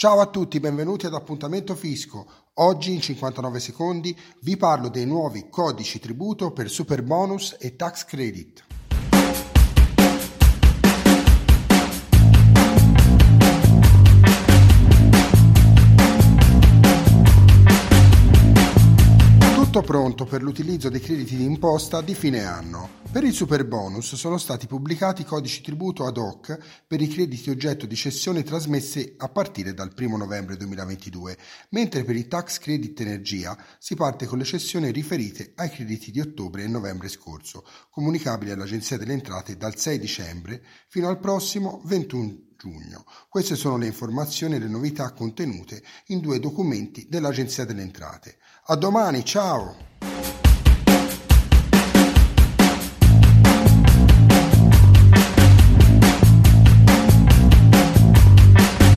Ciao a tutti, benvenuti ad Appuntamento Fisco. Oggi in 59 secondi vi parlo dei nuovi codici tributo per super bonus e tax credit. Tutto pronto per l'utilizzo dei crediti di imposta di fine anno. Per il super bonus sono stati pubblicati codici tributo ad hoc per i crediti oggetto di cessione trasmessi a partire dal 1 novembre 2022, mentre per i tax credit energia si parte con le cessioni riferite ai crediti di ottobre e novembre scorso, comunicabili all'Agenzia delle Entrate dal 6 dicembre fino al prossimo 21 giugno. Queste sono le informazioni e le novità contenute in due documenti dell'Agenzia delle Entrate. A domani, ciao!